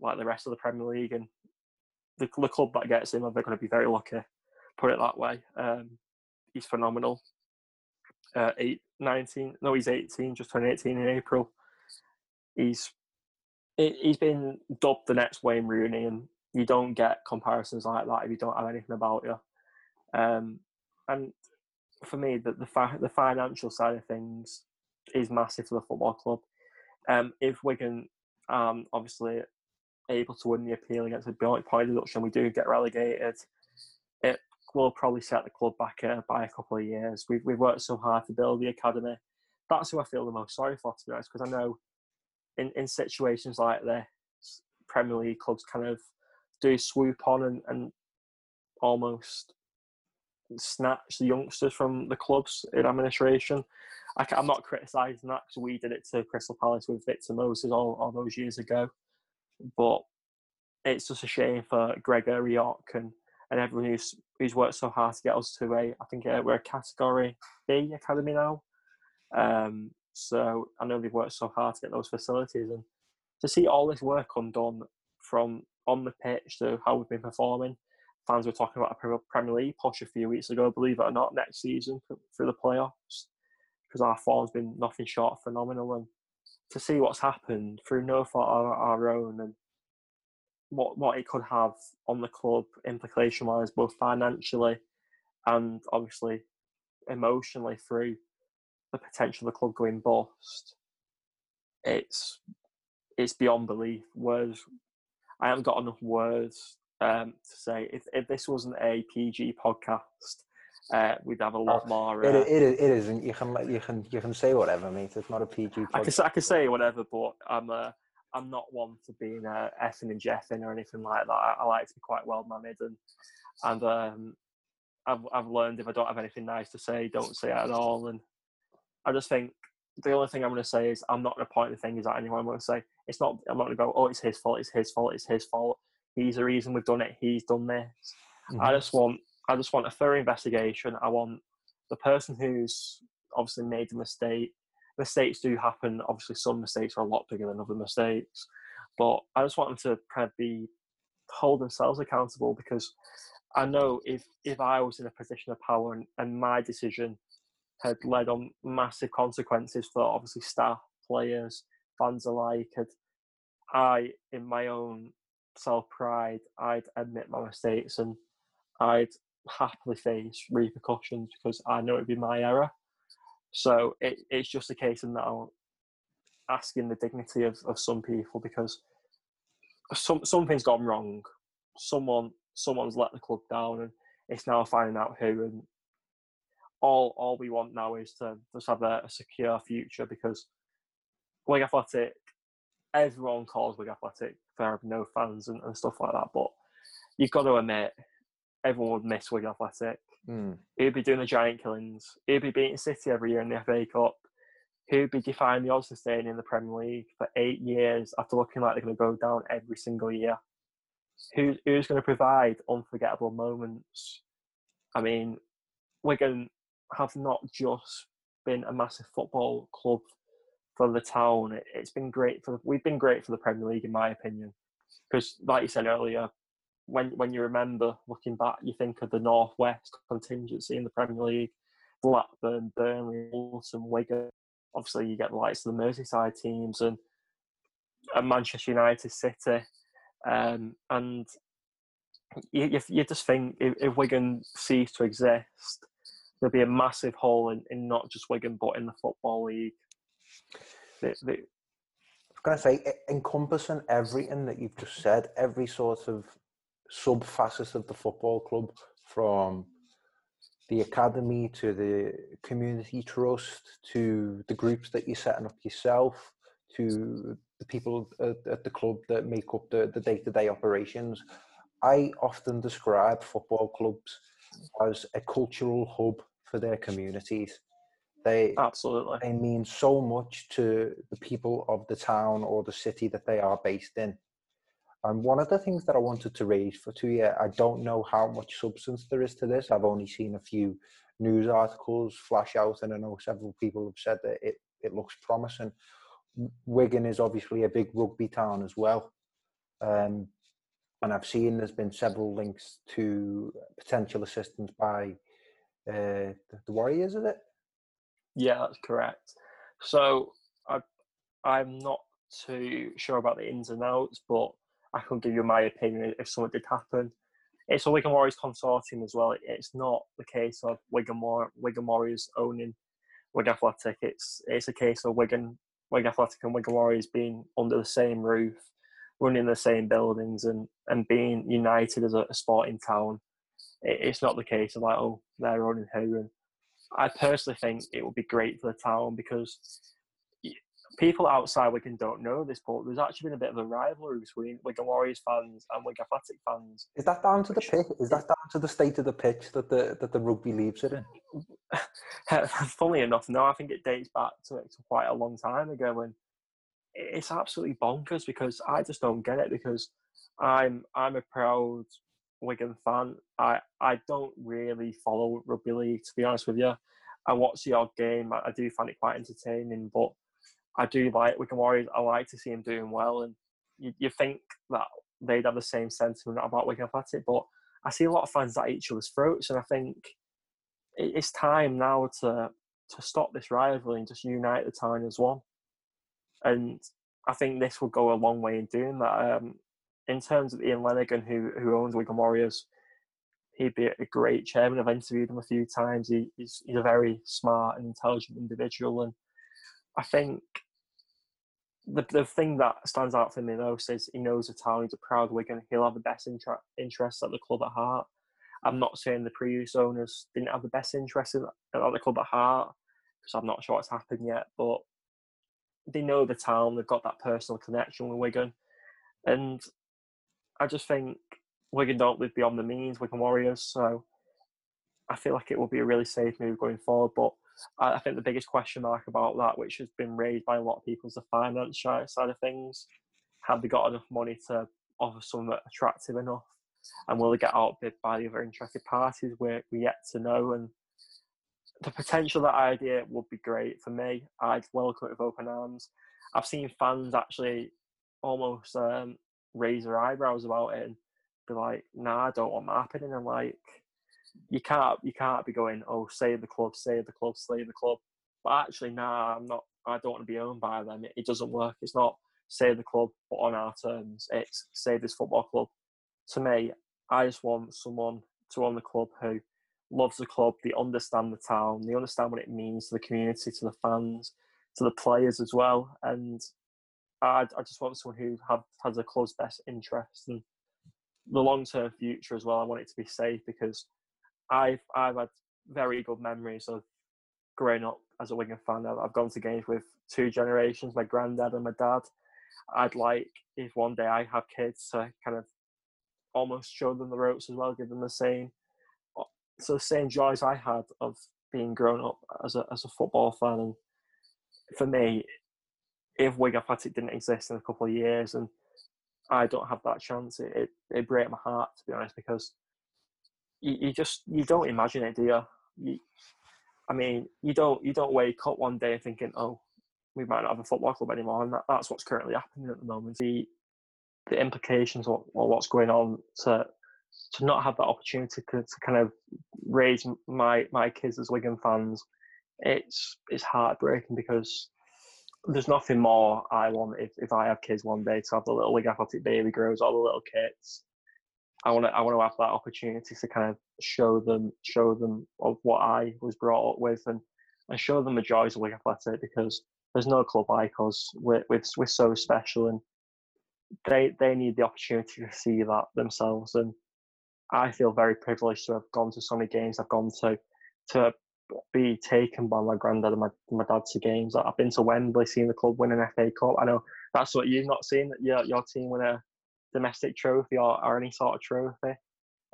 like the rest of the Premier League, and the, the club that gets him, they're going to be very lucky. Put it that way. Um, he's phenomenal. Uh, eight, 19, no, he's 18, just turned 18 in April. He's he's been dubbed the next Wayne Rooney, and you don't get comparisons like that if you don't have anything about you. Um, and for me, the the, fi- the financial side of things is massive for the football club. Um, if Wigan, um, obviously able to win the appeal against the point deduction, we do get relegated. It will probably set the club back uh, by a couple of years. We've we've worked so hard to build the academy. That's who I feel the most sorry for, to be honest, because I know in, in situations like this, Premier League clubs kind of do swoop on and, and almost snatch the youngsters from the clubs in administration. I, am not criticising that because we did it to Crystal Palace with Victor Moses all, all those years ago. But it's just a shame for Gregor Rioch and, and everyone who's who's worked so hard to get us to a I think uh, we're a category B academy now. Um, so I know they've worked so hard to get those facilities and to see all this work undone from on the pitch to how we've been performing. Fans were talking about a Premier League push a few weeks ago, believe it or not, next season for the playoffs, because our form's been nothing short of phenomenal. And to see what's happened through no fault of our own and what what it could have on the club implication wise, both financially and obviously emotionally through the potential of the club going bust. It's it's beyond belief. Words I haven't got enough words um, to say. If, if this wasn't a PG podcast, uh, we'd have a lot oh, more. Uh, it, it, it isn't. You can you can you can say whatever, mate. It's not a PG. Podcast. I can I can say whatever, but I'm uh, I'm not one for being uh, effing and jeffing or anything like that. I, I like to be quite well mannered and and um, I've I've learned if I don't have anything nice to say, don't say it at all. And I just think the only thing I'm going to say is I'm not going to point the fingers at anyone. I'm going to say it's not. I'm not going to go. Oh, it's his fault. It's his fault. It's his fault. He's the reason we've done it. He's done this. Mm-hmm. I just want. I just want a thorough investigation. I want the person who's obviously made the mistake. Mistakes do happen. Obviously, some mistakes are a lot bigger than other mistakes, but I just want them to kind of be hold themselves accountable because I know if if I was in a position of power and, and my decision had led on massive consequences for obviously staff, players, fans alike, had I, in my own self pride, I'd admit my mistakes and I'd happily face repercussions because I know it'd be my error. So it, it's just a case of now asking the dignity of, of some people because some something's gone wrong. Someone someone's let the club down and it's now finding out who and all all we want now is to just have a, a secure future because Wigan Athletic everyone calls Wigan Athletic fair of no fans and, and, stuff like that but you've got to admit everyone would miss Wigan Athletic mm. he'd be doing the giant killings he'd be beating City every year in the FA Cup he'd be defying the odds of staying in the Premier League for eight years after looking like they're going to go down every single year who, who's going to provide unforgettable moments? I mean, Wigan have not just been a massive football club for the town. It, has been great for we've been great for the Premier League, in my opinion, because like you said earlier, when when you remember looking back, you think of the Northwest contingency in the Premier League, Blackburn, Burnley, Bolton, Wigan. Obviously, you get the likes of the Merseyside teams and, and Manchester United, City. Um, and you, you, just think if, if Wigan cease to exist, there'll be a massive hole in, in not just Wigan but in the football league. The, the, I was going to say, encompassing everything that you've just said, every sort of sub facet of the football club, from the academy to the community trust to the groups that you're setting up yourself to the people at, at the club that make up the, the day-to-day operations. I often describe football clubs as a cultural hub for their communities. They absolutely they mean so much to the people of the town or the city that they are based in. And one of the things that I wanted to raise for two years, I don't know how much substance there is to this. I've only seen a few news articles flash out, and I know several people have said that it, it looks promising. Wigan is obviously a big rugby town as well. Um, and I've seen there's been several links to potential assistance by uh, the Warriors, is it? Yeah, that's correct. So I, I'm not too sure about the ins and outs, but I can give you my opinion if something did happen. It's a Wigan Warriors consortium as well. It's not the case of Wigan, War- Wigan Warriors owning Wigan Athletic. It's it's a case of Wigan Wigan Athletic and Wigan Warriors being under the same roof, running the same buildings, and, and being united as a, a sporting town. It, it's not the case of like, oh, they're owning who. And I personally think it would be great for the town because people outside Wigan don't know this, but there's actually been a bit of a rivalry between Wigan Warriors fans and Wigan Athletic fans. Is that down to the pitch? Is that down to the state of the pitch that the that the rugby leaves it in? Funnily enough, no. I think it dates back to, to quite a long time ago, when it's absolutely bonkers because I just don't get it because I'm I'm a proud Wigan fan. I I don't really follow rugby league to be honest with you. I watch the odd game. I, do find it quite entertaining, but I do like Wigan Warriors. I like to see them doing well, and you, you think that they'd have the same sentiment about Wigan Athletic, but I see a lot of fans at each other's throats, and I think it's time now to to stop this rivalry and just unite the town as one. And I think this will go a long way in doing that. Um, in terms of Ian Lenagan, who who owns Wigan Warriors, he'd be a great chairman. I've interviewed him a few times. He, he's he's a very smart and intelligent individual, and I think the, the thing that stands out for me most is he knows the town. He's a proud Wigan. He'll have the best inter- interests at the club at heart. I'm not saying the previous owners didn't have the best interests at the club at heart because I'm not sure what's happened yet. But they know the town. They've got that personal connection with Wigan, and I just think Wigan don't live beyond the means. Wigan Warriors. So I feel like it will be a really safe move going forward. But I think the biggest question mark about that, which has been raised by a lot of people, is the finance side of things. Have they got enough money to offer something attractive enough? And will they get outbid by the other interested parties? We're, we're yet to know. And the potential that idea would be great for me. I'd welcome it with open arms. I've seen fans actually almost um, raise their eyebrows about it. And be like, "Nah, I don't want that happening," and like, you can't you can't be going, "Oh, save the club, save the club, save the club." But actually, nah, I'm not. I don't want to be owned by them. It, it doesn't work. It's not save the club, but on our terms. It's save this football club. To me, I just want someone to own the club who loves the club. They understand the town. They understand what it means to the community, to the fans, to the players as well. And I, I just want someone who have, has the club's best interest and the long term future as well. I want it to be safe because I've I've had very good memories of growing up as a Wigan fan. I've gone to games with two generations, my granddad and my dad. I'd like if one day I have kids to kind of almost show them the ropes as well, give them the same so the same joys I had of being grown up as a as a football fan. And for me, if Wigan Athletic didn't exist in a couple of years and I don't have that chance, it it, it breaks my heart to be honest because you, you just you don't imagine it, do you? you? I mean, you don't you don't wake up one day thinking, oh, we might not have a football club anymore, and that, that's what's currently happening at the moment. The the implications or, of what's going on to to not have that opportunity to, to kind of raise my my kids as Wigan fans, it's it's heartbreaking because there's nothing more I want if, if I have kids one day to have the little Wigan Athletic baby grows, all the little kids. I want to I want to have that opportunity to kind of show them show them of what I was brought up with and and show them the joys of Wigan Athletic because there's no club like us. We're, we're, we're so special and they they need the opportunity to see that themselves and I feel very privileged to have gone to so many games I've gone to, to be taken by my granddad and my, my dad to games. I've been to Wembley, seen the club win an FA Cup. I know that's what you've not seen, that your, your team win a domestic trophy or, or any sort of trophy.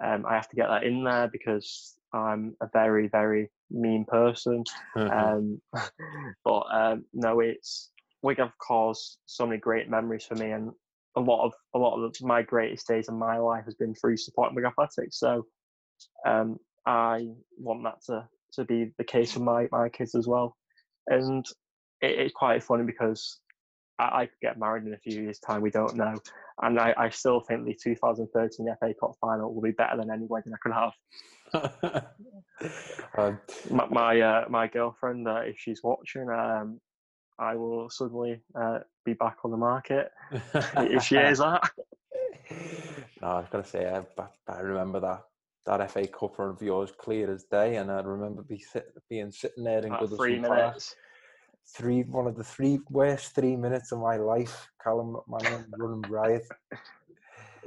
Um, I have to get that in there because I'm a very, very mean person. Um, but um, no, it's Wigan have caused so many great memories for me, and a lot of a lot of my greatest days in my life has been through supporting Wigan Athletics. So um, I want that to to be the case for my my kids as well. And it, it's quite funny because I, I, could get married in a few years' time. We don't know, and I, I still think the 2013 FA Cup final will be better than any wedding I could have. um, my my, uh, my girlfriend, uh, if she's watching, um, I will suddenly uh, be back on the market if she is that. No, I've got to say I, I remember that that FA Cup run of yours clear as day, and I remember be sit, being sitting there in Goodison three minutes. Three, one of the three worst three minutes of my life. Callum McManaman running riot.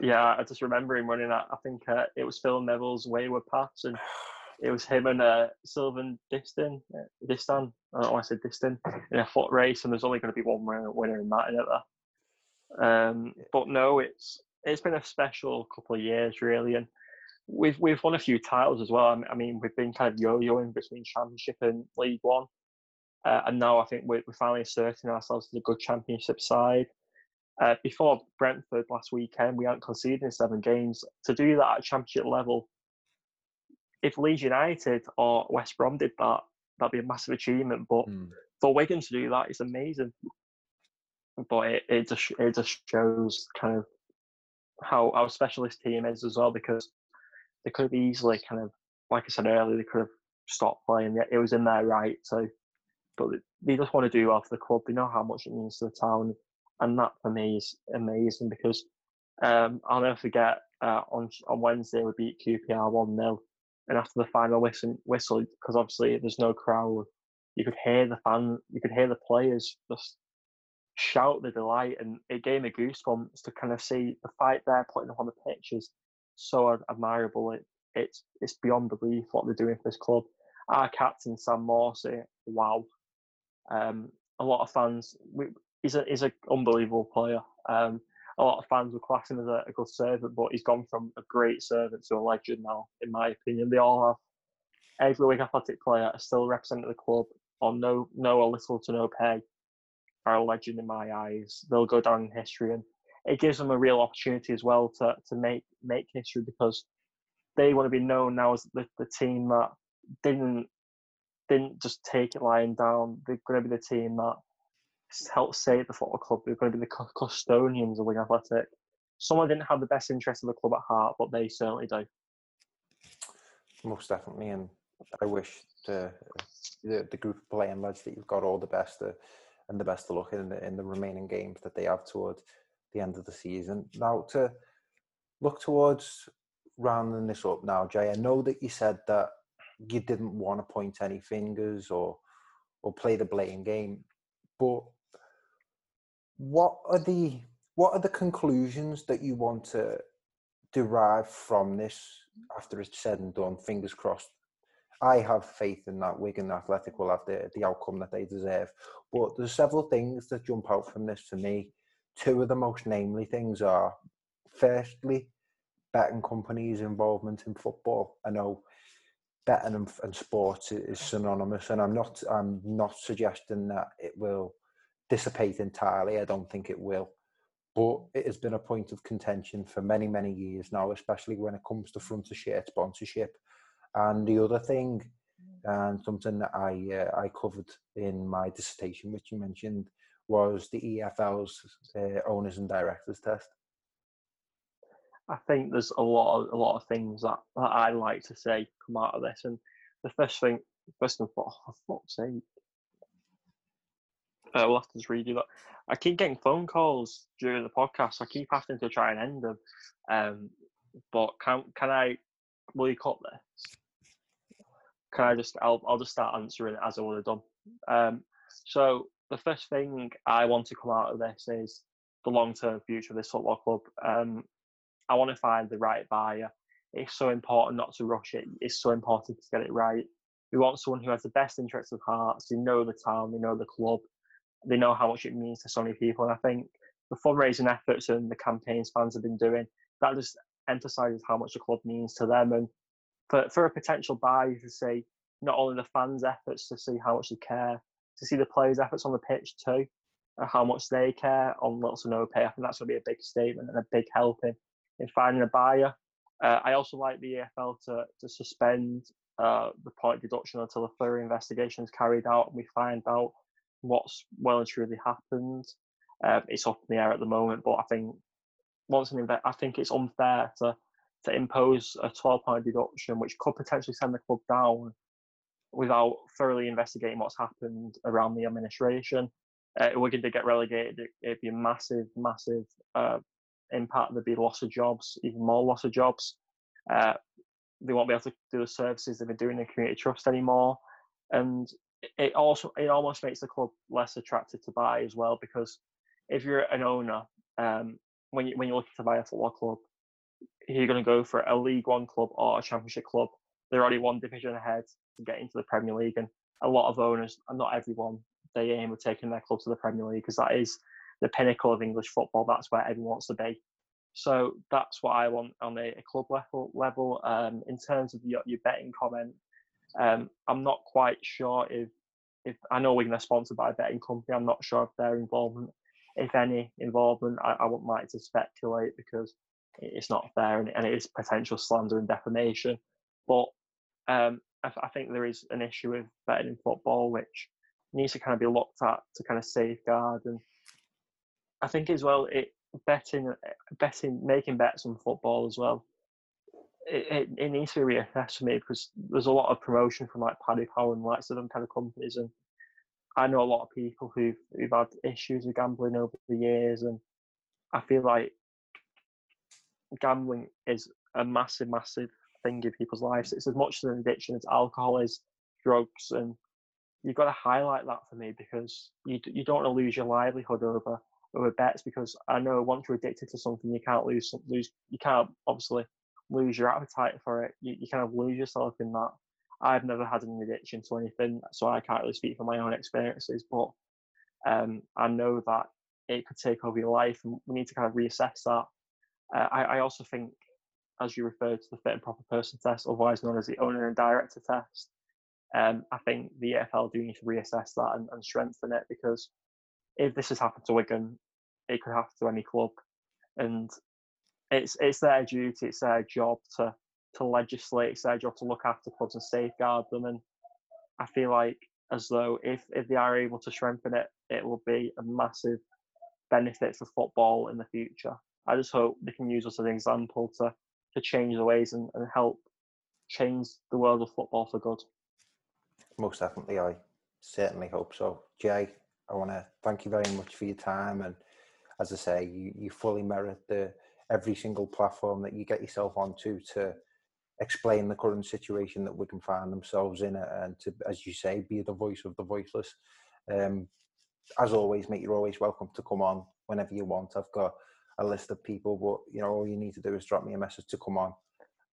Yeah, I just remember him running that. I think uh, it was Phil Neville's wayward pass, and it was him and uh, Sylvain Distin, uh, Distin, I don't want to say Distin, in a foot race, and there's only going to be one winner in that, isn't? Um, but no, it's it's been a special couple of years really, and we've we've won a few titles as well. I mean, we've been kind of yo-yoing between Championship and League One, uh, and now I think we're, we're finally asserting ourselves as a good Championship side. Uh, before Brentford last weekend, we hadn't conceded in seven games. To do that at Championship level if Leeds United or West Brom did that, that'd be a massive achievement. But mm. for Wigan to do that is amazing. But it, it just it just shows kind of how our specialist team is as well because they could have easily kind of like I said earlier, they could have stopped playing. It was in their right So, but they just want to do well for the club. They know how much it means to the town, and that for me is amazing because um, I'll never forget uh, on on Wednesday we beat QPR one 0 and after the final whistle, whistle because obviously there's no crowd, you could hear the fan, you could hear the players just shout the delight, and it gave me goosebumps to kind of see the fight they're putting up on the pitch is so admirable. It, it's it's beyond belief what they're doing for this club. Our captain Sam Morsy, wow. Um, a lot of fans, we, he's a he's an unbelievable player. Um, a lot of fans were classing as a, a, good servant, but he's gone from a great servant to a legend now, in my opinion. They all have every week athletic player are still representing the club on no no or little to no pay are a legend in my eyes. They'll go down in history and it gives them a real opportunity as well to, to make make history because they want to be known now as the, the team that didn't didn't just take it lying down. They're going to be the team that help save the football club. We're going to be the custodians of Wigan Athletic. someone didn't have the best interest of the club at heart, but they certainly do. Most definitely, and I wish the the, the group of playing lads that you've got all the best uh, and the best of luck in the in the remaining games that they have towards the end of the season. Now to look towards rounding this up now, Jay. I know that you said that you didn't want to point any fingers or or play the blame game, but what are the what are the conclusions that you want to derive from this after it's said and done? Fingers crossed. I have faith in that Wigan Athletic will have the, the outcome that they deserve. But there's several things that jump out from this to me. Two of the most namely things are firstly, betting companies' involvement in football. I know betting and, and sports is synonymous, and I'm not I'm not suggesting that it will dissipate entirely. I don't think it will, but it has been a point of contention for many many years now, especially when it comes to front of shirt sponsorship. And the other thing, and something that I uh, I covered in my dissertation, which you mentioned, was the EFL's uh, owners and directors test. I think there's a lot of a lot of things that, that I like to say come out of this, and the first thing, first and foremost, oh, fuck's sake, uh, we'll have to just redo that. I keep getting phone calls during the podcast. So I keep having to try and end them. Um, but can can I? Will you cut this? Can I just? I'll I'll just start answering it as I would have done. Um, so the first thing I want to come out of this is the long term future of this football club. Um, I want to find the right buyer. It's so important not to rush it. It's so important to get it right. We want someone who has the best interests of hearts. They know the town, they know the club, they know how much it means to so many people. And I think the fundraising efforts and the campaigns fans have been doing, that just emphasises how much the club means to them. And for, for a potential buyer to see not only the fans' efforts to see how much they care, to see the players' efforts on the pitch too, how much they care on little to no pay. I think that's going to be a big statement and a big helping in finding a buyer. Uh, I also like the EFL to, to suspend uh, the point deduction until a thorough investigation is carried out and we find out what's well and truly happened. Uh, it's up in the air at the moment, but I think once an inve- I think it's unfair to to impose a 12 point deduction, which could potentially send the club down without thoroughly investigating what's happened around the administration. Uh, going to get relegated, it, would be a massive, massive uh, impact. There'd be loss of jobs, even more loss of jobs. Uh, they won't be able to do the services they've been doing in community trust anymore, and it also it almost makes the club less attractive to buy as well because if you're an owner, um, when you when you're looking to buy a football club, you're going to go for a League One club or a Championship club. They're already one division ahead to get into the Premier League, and a lot of owners, and not everyone, they aim at taking their club to the Premier League because that is the pinnacle of English football. That's where everyone wants to be. So that's what I want on a, a club level. Level um, in terms of your, your betting comment, um, I'm not quite sure if if I know we're sponsored by a betting company. I'm not sure if their involvement, if any involvement, I, I wouldn't like to speculate because it's not fair and, and it is potential slander and defamation. But um, I, I think there is an issue with betting in football which needs to kind of be looked at to kind of safeguard and I think as well, it betting, betting, making bets on football as well. It, it, needs to be reassessed for me because there's a lot of promotion from like Paddy Power and likes of them kind of companies, and I know a lot of people who've who've had issues with gambling over the years, and I feel like gambling is a massive, massive thing in people's lives. It's as much an addiction as alcohol is, drugs, and you've got to highlight that for me because you you don't want to lose your livelihood over with bets because I know once you're addicted to something, you can't lose lose you can't obviously lose your appetite for it. You, you kind of lose yourself in that. I've never had an addiction to anything, so I can't really speak from my own experiences, but um, I know that it could take over your life, and we need to kind of reassess that. Uh, I, I also think, as you referred to the fit and proper person test, otherwise known as the owner and director test, um, I think the EFL do need to reassess that and, and strengthen it because if this has happened to Wigan, it could happen to any club, and it's it's their duty, it's their job to to legislate, it's their job to look after clubs and safeguard them. And I feel like as though if if they are able to strengthen it, it will be a massive benefit for football in the future. I just hope they can use us as an example to to change the ways and, and help change the world of football for good. Most definitely, I certainly hope so. Jay, I want to thank you very much for your time, and as I say, you, you fully merit the every single platform that you get yourself onto to explain the current situation that we can find themselves in and to, as you say, be the voice of the voiceless. Um, as always, mate, you're always welcome to come on whenever you want. I've got a list of people, but you know, all you need to do is drop me a message to come on.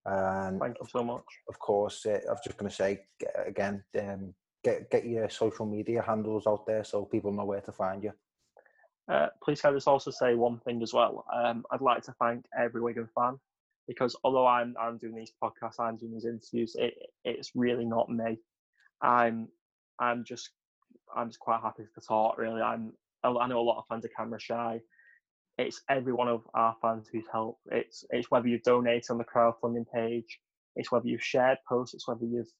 And thank you so much. Of course, uh, I was just going to say again, um, get get your social media handles out there so people know where to find you. Uh, please can I just also say one thing as well? Um, I'd like to thank every Wigan fan because although I'm I'm doing these podcasts, I'm doing these interviews, it, it's really not me. I'm I'm just I'm just quite happy to talk. Really, I'm I know a lot of fans are camera shy. It's every one of our fans who's helped. It's it's whether you've donated on the crowdfunding page, it's whether you've shared posts, it's whether you've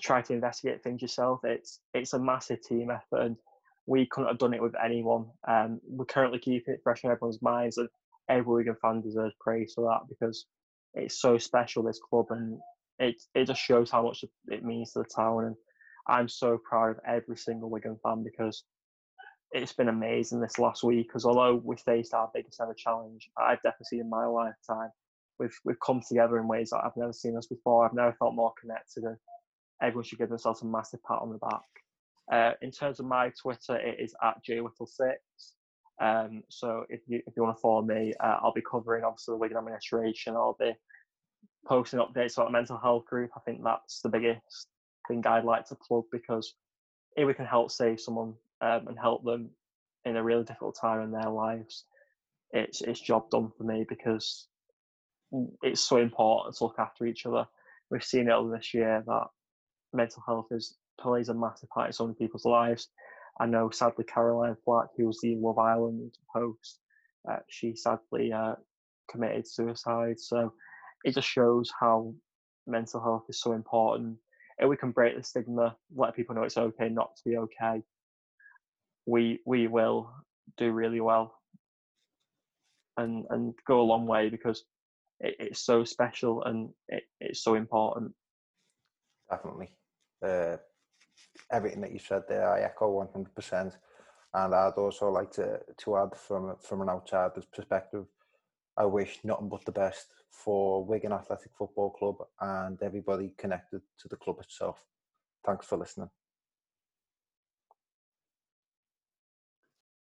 tried to investigate things yourself. It's it's a massive team effort, and we couldn't have done it with anyone. Um, we currently keep it fresh in everyone's minds, and every Wigan fan deserves praise for that because it's so special this club, and it it just shows how much it means to the town. And I'm so proud of every single Wigan fan because it's been amazing this last week. Because although we faced our biggest ever challenge, I've definitely seen in my lifetime, we've we've come together in ways that I've never seen us before. I've never felt more connected, and everyone should give themselves a massive pat on the back. Uh, in terms of my Twitter, it is at jwhittle6. Um, so if you if you want to follow me, uh, I'll be covering obviously the Wigan administration. I'll be posting updates about the mental health group. I think that's the biggest thing I'd like to plug because if we can help save someone um, and help them in a really difficult time in their lives, it's it's job done for me because it's so important to look after each other. We've seen it all this year that mental health is plays a massive part in so many people's lives. I know, sadly, Caroline Flack, who was the Love Island host, uh, she sadly uh, committed suicide. So it just shows how mental health is so important. If we can break the stigma, let people know it's okay not to be okay, we we will do really well and and go a long way because it, it's so special and it, it's so important. Definitely. Uh, everything that you said there, I echo 100%. And I'd also like to, to add from, from an outsider's perspective, I wish nothing but the best for Wigan Athletic Football Club and everybody connected to the club itself. Thanks for listening.